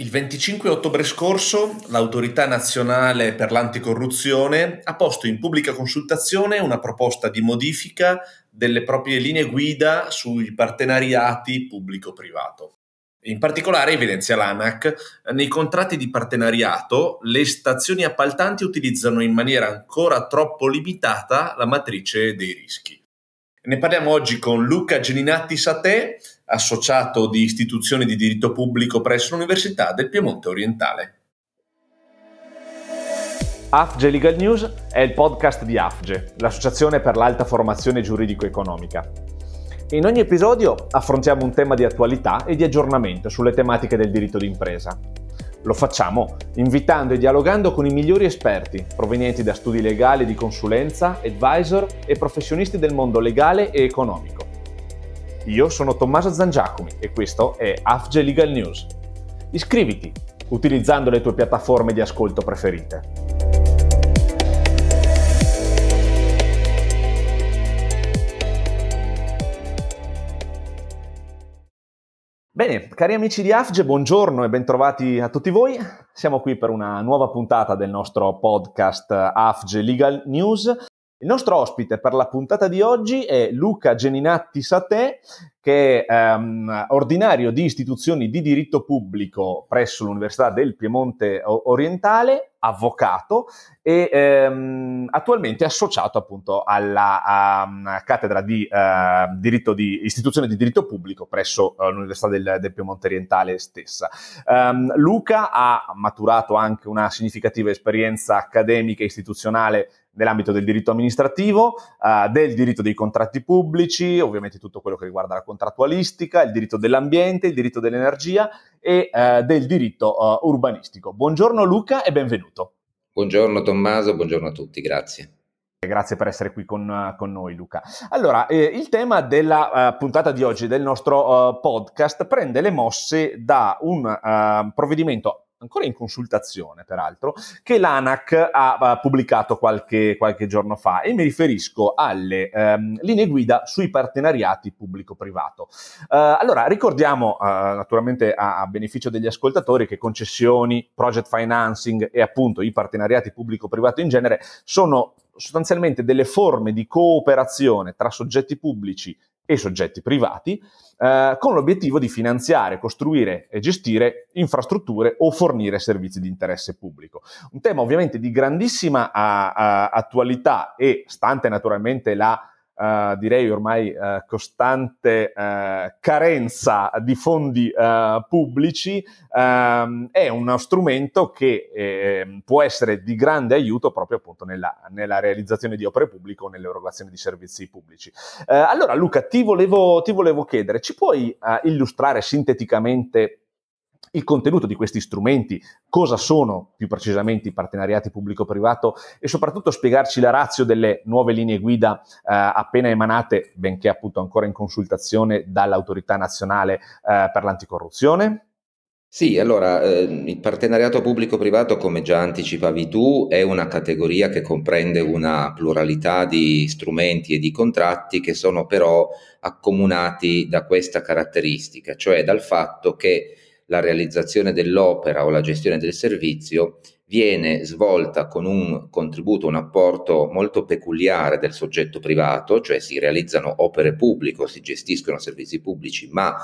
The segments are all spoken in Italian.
Il 25 ottobre scorso l'Autorità Nazionale per l'Anticorruzione ha posto in pubblica consultazione una proposta di modifica delle proprie linee guida sui partenariati pubblico-privato. In particolare, evidenzia l'ANAC, nei contratti di partenariato le stazioni appaltanti utilizzano in maniera ancora troppo limitata la matrice dei rischi. Ne parliamo oggi con Luca Geninatti Satè, associato di istituzioni di diritto pubblico presso l'Università del Piemonte Orientale. AFGE Legal News è il podcast di AFGE, l'Associazione per l'Alta Formazione Giuridico-Economica. In ogni episodio affrontiamo un tema di attualità e di aggiornamento sulle tematiche del diritto d'impresa. Lo facciamo invitando e dialogando con i migliori esperti provenienti da studi legali di consulenza, advisor e professionisti del mondo legale e economico. Io sono Tommaso Zangiacomi e questo è AFGE Legal News. Iscriviti utilizzando le tue piattaforme di ascolto preferite. Bene, cari amici di AFGE, buongiorno e bentrovati a tutti voi. Siamo qui per una nuova puntata del nostro podcast AFGE Legal News il nostro ospite per la puntata di oggi è Luca Geninatti Satè, che è um, ordinario di istituzioni di diritto pubblico presso l'Università del Piemonte Orientale, avvocato e um, attualmente associato appunto alla um, cattedra di uh, diritto di istituzione di diritto pubblico presso uh, l'Università del, del, Piemonte Orientale stessa. Luca ha maturato anche una significativa esperienza accademica e istituzionale nell'ambito del diritto amministrativo, uh, del diritto dei contratti pubblici, ovviamente tutto quello che riguarda la contrattualistica, il diritto dell'ambiente, il diritto dell'energia e uh, del diritto uh, urbanistico. Buongiorno Luca e benvenuto. Buongiorno Tommaso, buongiorno a tutti, grazie. Grazie per essere qui con, con noi Luca. Allora, eh, il tema della uh, puntata di oggi del nostro uh, podcast prende le mosse da un uh, provvedimento ancora in consultazione peraltro, che l'ANAC ha, pubblicato qualche, qualche, giorno fa e mi riferisco alle ehm, linee guida sui partenariati pubblico-privato. Uh, allora, ricordiamo uh, naturalmente a, a, beneficio degli ascoltatori che concessioni, project financing e appunto i partenariati pubblico-privato in genere sono sostanzialmente delle forme di cooperazione tra soggetti pubblici e soggetti privati, eh, con l'obiettivo di finanziare, costruire e gestire infrastrutture o fornire servizi di interesse pubblico. Un tema ovviamente di grandissima a, a, attualità e stante naturalmente la Uh, direi ormai uh, costante uh, carenza di fondi pubblici, ehm, è uno strumento che eh, può essere di grande aiuto proprio appunto nella, nella, realizzazione di opere pubbliche o nell'erogazione di servizi pubblici. allora Luca, ti volevo, ti volevo, chiedere, ci puoi illustrare sinteticamente il contenuto di questi strumenti, cosa sono più precisamente i partenariati pubblico-privato e soprattutto spiegarci la razza delle nuove linee guida eh, appena emanate, benché appunto ancora in consultazione dall'autorità nazionale eh, per l'anticorruzione? Sì, allora eh, il partenariato pubblico-privato, come già anticipavi tu, è una categoria che comprende una pluralità di strumenti e di contratti che sono però accomunati da questa caratteristica, cioè dal fatto che la realizzazione dell'opera o la gestione del servizio viene svolta con un contributo, un apporto molto peculiare del soggetto privato, cioè si realizzano opere pubbliche, si gestiscono servizi pubblici, ma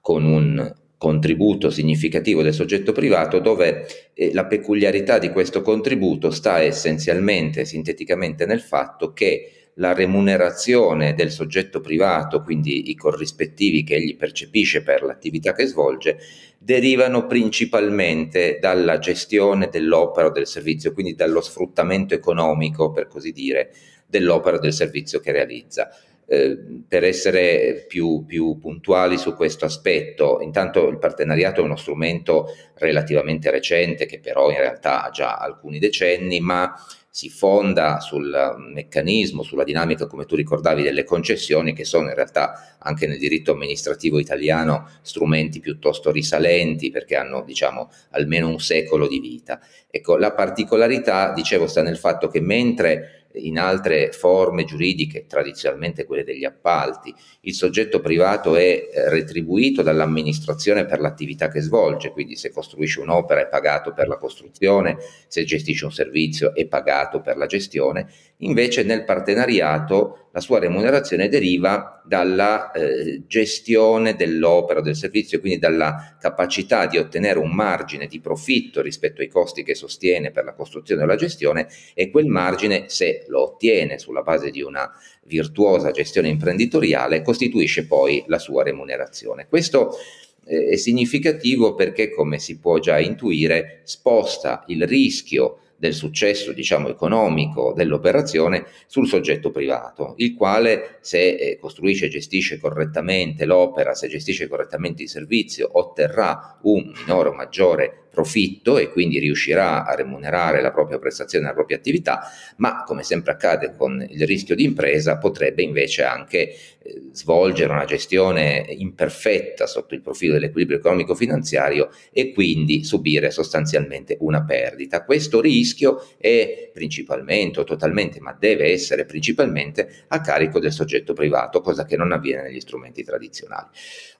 con un contributo significativo del soggetto privato dove eh, la peculiarità di questo contributo sta essenzialmente, sinteticamente nel fatto che la remunerazione del soggetto privato, quindi i corrispettivi che egli percepisce per l'attività che svolge, derivano principalmente dalla gestione dell'opera o del servizio, quindi dallo sfruttamento economico, per così dire, dell'opera o del servizio che realizza. Eh, per essere più, più, puntuali su questo aspetto, intanto il partenariato è uno strumento relativamente recente che però in realtà ha già alcuni decenni, ma si fonda sul meccanismo, sulla dinamica, come tu ricordavi, delle concessioni, che sono in realtà anche nel diritto amministrativo italiano strumenti piuttosto risalenti, perché hanno, diciamo, almeno un secolo di vita. Ecco, la particolarità, dicevo, sta nel fatto che mentre in altre forme giuridiche, tradizionalmente quelle degli appalti, il soggetto privato è eh, retribuito dall'amministrazione per l'attività che svolge, quindi se costruisce un'opera è pagato per la costruzione, se gestisce un servizio è pagato per la gestione, invece nel partenariato la sua remunerazione deriva dalla eh, gestione dell'opera, del servizio, quindi dalla capacità di ottenere un margine di profitto rispetto ai costi che sostiene per la costruzione o la gestione e quel margine, se lo ottiene sulla base di una virtuosa gestione imprenditoriale, costituisce poi la sua remunerazione. Questo eh, è significativo perché, come si può già intuire, sposta il rischio del successo diciamo, economico dell'operazione sul soggetto privato, il quale se eh, costruisce e gestisce correttamente l'opera, se gestisce correttamente il servizio, otterrà un minore o maggiore profitto e quindi riuscirà a remunerare la propria prestazione, la propria attività, ma come sempre accade con il rischio di impresa potrebbe invece anche eh, svolgere una gestione imperfetta sotto il profilo dell'equilibrio economico-finanziario e quindi subire sostanzialmente una perdita. Questo rischio è principalmente o totalmente, ma deve essere principalmente a carico del soggetto privato, cosa che non avviene negli strumenti tradizionali.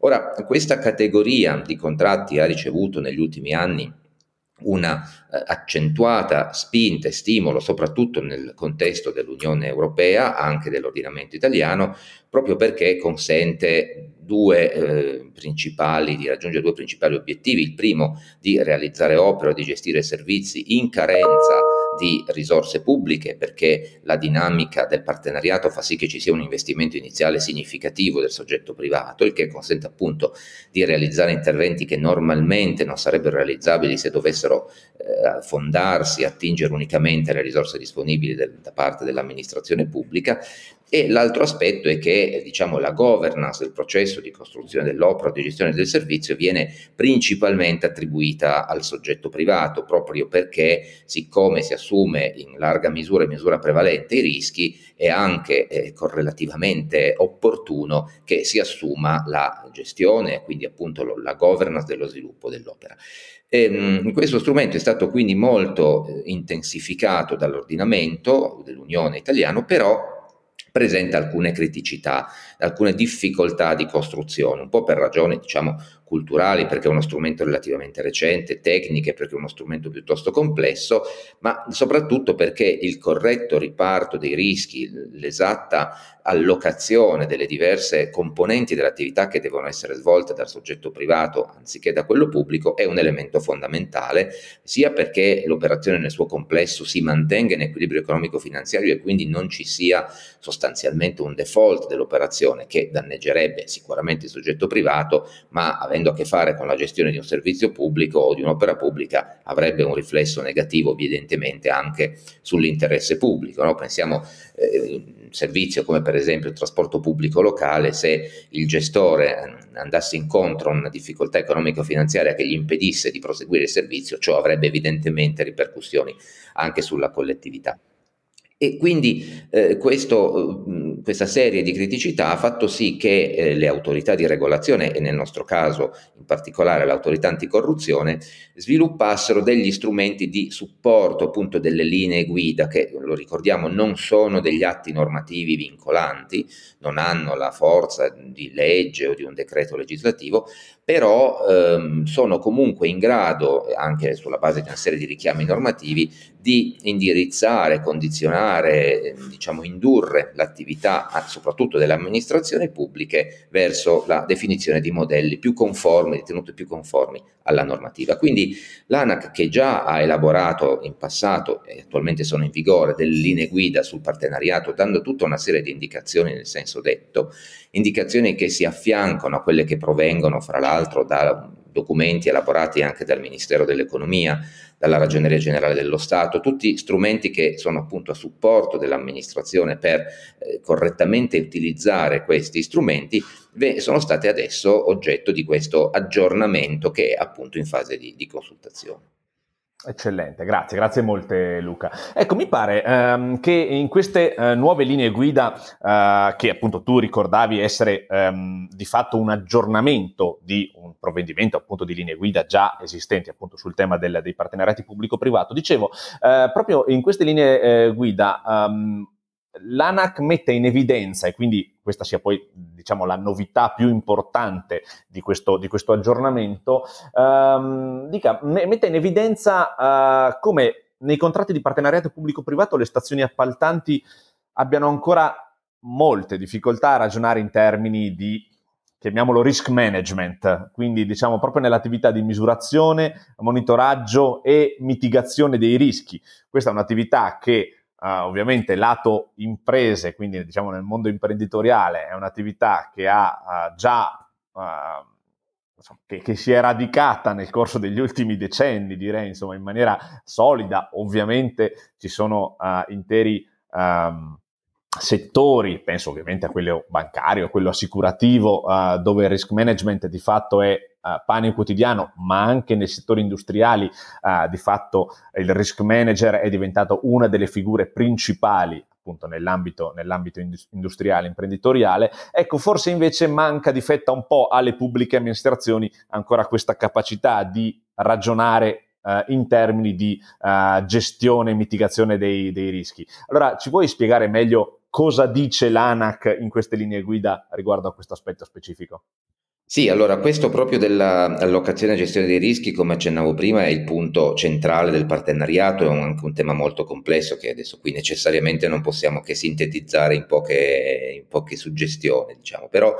Ora, questa categoria di contratti ha ricevuto negli ultimi anni una eh, accentuata spinta e stimolo, soprattutto nel contesto dell'Unione Europea, anche dell'ordinamento italiano, proprio perché consente due eh, principali, di raggiungere due principali obiettivi. Il primo di realizzare opere o di gestire servizi in carenza di risorse pubbliche perché la dinamica del partenariato fa sì che ci sia un investimento iniziale significativo del soggetto privato, il che consente appunto di realizzare interventi che normalmente non sarebbero realizzabili se dovessero eh, fondarsi, attingere unicamente alle risorse disponibili del, da parte dell'amministrazione pubblica e l'altro aspetto è che diciamo, la governance del processo di costruzione dell'opera di gestione del servizio viene principalmente attribuita al soggetto privato, proprio perché siccome si assume in larga misura e misura prevalente i rischi, è anche eh, correlativamente opportuno che si assuma la gestione quindi appunto lo, la governance dello sviluppo dell'opera. E, ehm, questo strumento è stato quindi molto eh, intensificato dall'ordinamento dell'Unione italiano, però presenta alcune criticità, alcune difficoltà di costruzione, un po' per ragioni diciamo culturali perché è uno strumento relativamente recente, tecniche perché è uno strumento piuttosto complesso, ma soprattutto perché il corretto riparto dei rischi, l'esatta allocazione delle diverse componenti dell'attività che devono essere svolte dal soggetto privato anziché da quello pubblico è un elemento fondamentale, sia perché l'operazione nel suo complesso si mantenga in equilibrio economico-finanziario e quindi non ci sia sostanzialmente un default dell'operazione che danneggerebbe sicuramente il soggetto privato, ma avendo a che fare con la gestione di un servizio pubblico o di un'opera pubblica avrebbe un riflesso negativo evidentemente anche sull'interesse pubblico. No? Pensiamo eh, servizio come per esempio il trasporto pubblico locale, se il gestore andasse incontro a una difficoltà economico-finanziaria che gli impedisse di proseguire il servizio, ciò avrebbe evidentemente ripercussioni anche sulla collettività. E quindi eh, questo, questa serie di criticità ha fatto sì che eh, le autorità di regolazione, e nel nostro caso in particolare l'autorità anticorruzione, sviluppassero degli strumenti di supporto appunto delle linee guida che, lo ricordiamo, non sono degli atti normativi vincolanti, non hanno la forza di legge o di un decreto legislativo, però ehm, sono comunque in grado, anche sulla base di una serie di richiami normativi, di indirizzare, condizionare, diciamo, indurre l'attività soprattutto delle amministrazioni pubbliche verso la definizione di modelli più conformi, ritenuti più conformi alla normativa. Quindi l'ANAC che già ha elaborato in passato e attualmente sono in vigore delle linee guida sul partenariato, dando tutta una serie di indicazioni nel senso detto, indicazioni che si affiancano a quelle che provengono fra l'altro da documenti elaborati anche dal Ministero dell'Economia, dalla Ragioneria Generale dello Stato, tutti strumenti che sono appunto a supporto dell'amministrazione per eh, correttamente utilizzare questi strumenti, sono stati adesso oggetto di questo aggiornamento che è appunto in fase di, di consultazione. Eccellente, grazie, grazie molte Luca. Ecco, mi pare ehm, che in queste eh, nuove linee guida, eh, che appunto tu ricordavi essere ehm, di fatto un aggiornamento di un provvedimento appunto di linee guida già esistenti appunto sul tema del, dei partenariati pubblico-privato, dicevo, eh, proprio in queste linee eh, guida ehm, l'ANAC mette in evidenza, e quindi questa sia poi diciamo, la novità più importante di questo, di questo aggiornamento, ehm, dica, mette in evidenza eh, come nei contratti di partenariato pubblico-privato le stazioni appaltanti abbiano ancora molte difficoltà a ragionare in termini di chiamiamolo risk management, quindi diciamo proprio nell'attività di misurazione, monitoraggio e mitigazione dei rischi. Questa è un'attività che Uh, ovviamente lato imprese, quindi diciamo nel mondo imprenditoriale, è un'attività che ha uh, già uh, che, che, si è radicata nel corso degli ultimi decenni, direi, insomma, in maniera solida. Ovviamente ci sono interi um, settori, penso ovviamente a quello bancario, a quello assicurativo, dove il risk management di fatto è uh, pane quotidiano, ma anche nei settori industriali, uh, di fatto il risk manager è diventato una delle figure principali appunto nell'ambito, nell'ambito industriale, imprenditoriale. Ecco, forse invece manca, difetta un po' alle pubbliche amministrazioni ancora questa capacità di ragionare Uh, in termini di uh, gestione e mitigazione dei, dei, rischi. Allora, ci puoi spiegare meglio cosa dice l'ANAC in queste linee guida riguardo a questo aspetto specifico? Sì, allora questo proprio dell'allocazione e gestione dei rischi, come accennavo prima, è il punto centrale del partenariato, è un, anche un tema molto complesso che adesso qui necessariamente non possiamo che sintetizzare in poche, in poche suggestioni, diciamo, però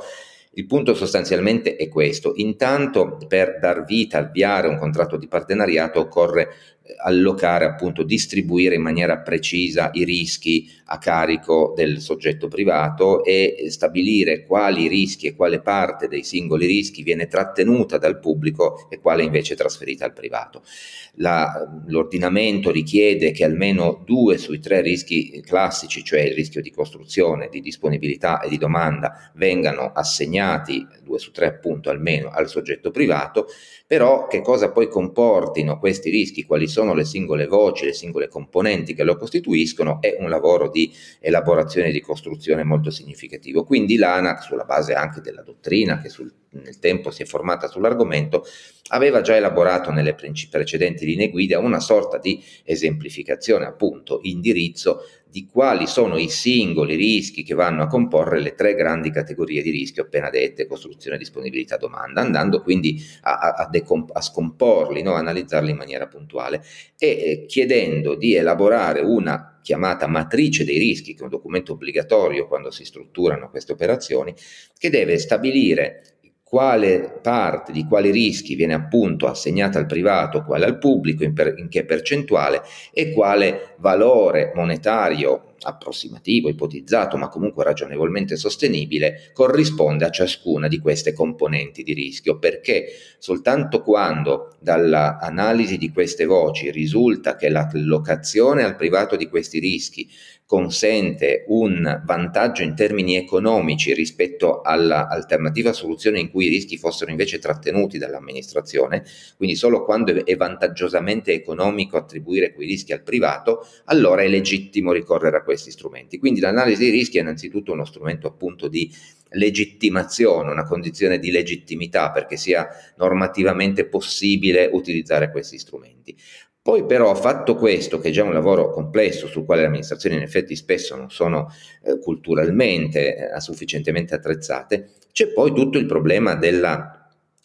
il punto sostanzialmente è questo. Intanto per dar vita, avviare un contratto di partenariato occorre allocare, appunto, distribuire in maniera precisa i rischi a carico del soggetto privato e stabilire quali rischi e quale parte dei singoli rischi viene trattenuta dal pubblico e quale invece trasferita al privato. La, l'ordinamento richiede che almeno due sui tre rischi classici, cioè il rischio di costruzione, di disponibilità e di domanda, vengano assegnati, due su tre appunto almeno, al soggetto privato, però che cosa poi comportino questi rischi, quali sono le singole voci, le singole componenti che lo costituiscono, è un lavoro di elaborazione e di costruzione molto significativo. Quindi l'ANAC, sulla base anche della dottrina che sul, nel tempo si è formata sull'argomento, aveva già elaborato nelle precedenti linee guida una sorta di esemplificazione, appunto, indirizzo di quali sono i singoli rischi che vanno a comporre le tre grandi categorie di rischio appena dette, costruzione, disponibilità, domanda, andando quindi a, a, decomp- a scomporli, no? analizzarli in maniera puntuale e eh, chiedendo di elaborare una chiamata matrice dei rischi, che è un documento obbligatorio quando si strutturano queste operazioni, che deve stabilire quale parte di quali rischi viene appunto assegnata al privato, quale al pubblico, in, per, in che percentuale e quale valore monetario approssimativo, ipotizzato, ma comunque ragionevolmente sostenibile, corrisponde a ciascuna di queste componenti di rischio, perché soltanto quando dall'analisi di queste voci risulta che l'allocazione al privato di questi rischi consente un vantaggio in termini economici rispetto all'alternativa soluzione in cui i rischi fossero invece trattenuti dall'amministrazione, quindi solo quando è vantaggiosamente economico attribuire quei rischi al privato, allora è legittimo ricorrere a questi strumenti. Quindi l'analisi dei rischi è innanzitutto uno strumento appunto di legittimazione, una condizione di legittimità perché sia normativamente possibile utilizzare questi strumenti. Poi però, fatto questo, che è già un lavoro complesso sul quale le amministrazioni in effetti spesso non sono eh, culturalmente eh, sufficientemente attrezzate, c'è poi tutto il problema della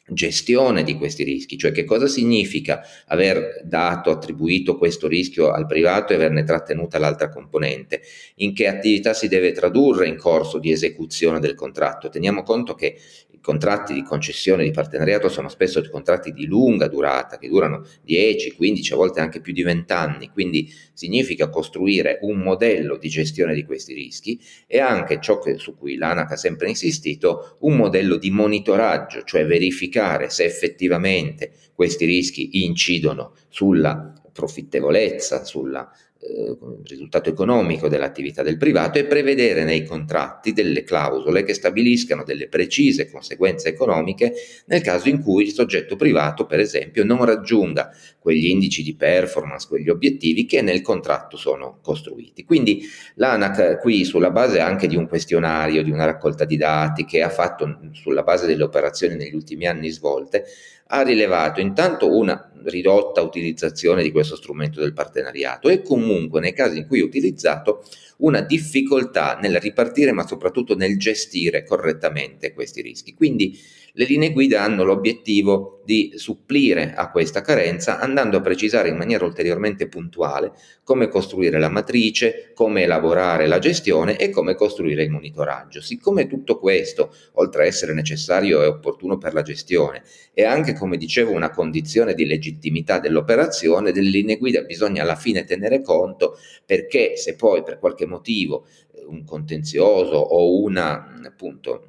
gestione di questi rischi, cioè che cosa significa aver dato, attribuito questo rischio al privato e averne trattenuta l'altra componente, in che attività si deve tradurre in corso di esecuzione del contratto. Teniamo conto che contratti di concessione di partenariato sono spesso contratti di lunga durata, che durano 10, 15, a volte anche più di 20 anni, quindi significa costruire un modello di gestione di questi rischi e anche ciò che, su cui l'ANAC ha sempre insistito, un modello di monitoraggio, cioè verificare se effettivamente questi rischi incidono sulla profittevolezza, sulla eh, risultato economico dell'attività del privato e prevedere nei contratti delle clausole che stabiliscano delle precise conseguenze economiche nel caso in cui il soggetto privato, per esempio, non raggiunga quegli indici di performance, quegli obiettivi che nel contratto sono costruiti. Quindi l'ANAC qui sulla base anche di un questionario, di una raccolta di dati che ha fatto sulla base delle operazioni negli ultimi anni svolte, ha rilevato intanto una ridotta utilizzazione di questo strumento del partenariato e comunque comunque nei casi in cui è utilizzato una difficoltà nel ripartire ma soprattutto nel gestire correttamente questi rischi. Quindi le linee guida hanno l'obiettivo di supplire a questa carenza andando a precisare in maniera ulteriormente puntuale come costruire la matrice, come elaborare la gestione e come costruire il monitoraggio. Siccome tutto questo, oltre a essere necessario e opportuno per la gestione, è anche, come dicevo, una condizione di legittimità dell'operazione, delle linee guida bisogna alla fine tenere conto perché se poi per qualche motivo eh, un contenzioso o una appunto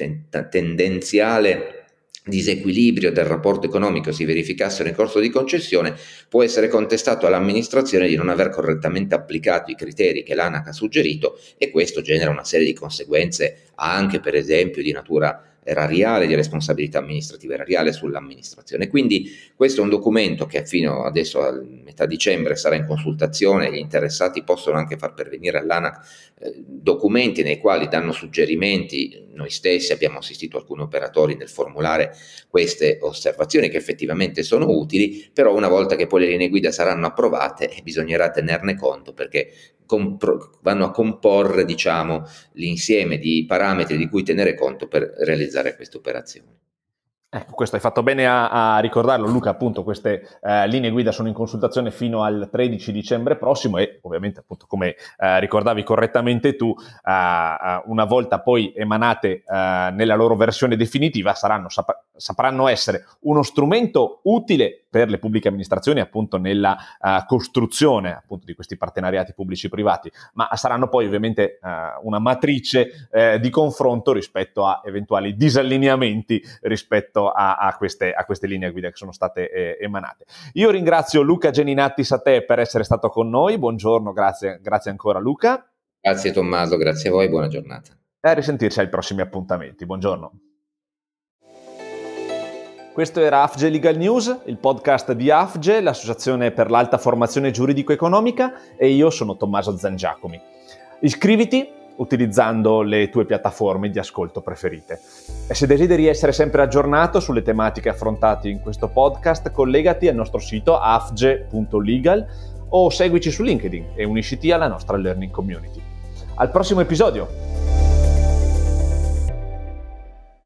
ten- tendenziale disequilibrio del rapporto economico si verificasse nel corso di concessione, può essere contestato all'amministrazione di non aver correttamente applicato i criteri che l'ANAC ha suggerito e questo genera una serie di conseguenze anche per esempio di natura erariale, di responsabilità amministrativa erariale sull'amministrazione. Quindi questo è un documento che fino adesso a metà dicembre sarà in consultazione, gli interessati possono anche far pervenire all'ANAC eh, documenti nei quali danno suggerimenti, noi stessi abbiamo assistito alcuni operatori nel formulare queste osservazioni che effettivamente sono utili, però una volta che poi le linee guida saranno approvate bisognerà tenerne conto perché compro- vanno a comporre diciamo, l'insieme di parametri di cui tenere conto per realizzare queste operazioni. Ecco, questo hai fatto bene a, a ricordarlo, Luca. Appunto, queste eh, linee guida sono in consultazione fino al 13 dicembre prossimo e, ovviamente, appunto, come eh, ricordavi correttamente tu, eh, una volta poi emanate eh, nella loro versione definitiva, saranno, sap- sapranno essere uno strumento utile per le pubbliche amministrazioni, appunto, nella uh, costruzione appunto, di questi partenariati pubblici-privati, ma saranno poi ovviamente una matrice di confronto rispetto a eventuali disallineamenti rispetto a, a, queste, a queste, linee guida che sono state eh, emanate. Io ringrazio Luca Geninattis a te per essere stato con noi, buongiorno, grazie, grazie ancora Luca. Grazie Tommaso, grazie a voi, buona giornata. E a risentirci ai prossimi appuntamenti, buongiorno. Questo era AFGE Legal News, il podcast di AFGE, l'Associazione per l'Alta Formazione Giuridico-Economica, e io sono Tommaso Zangiacomi. Iscriviti utilizzando le tue piattaforme di ascolto preferite. E se desideri essere sempre aggiornato sulle tematiche affrontate in questo podcast, collegati al nostro sito afge.legal o seguici su LinkedIn e unisciti alla nostra learning community. Al prossimo episodio!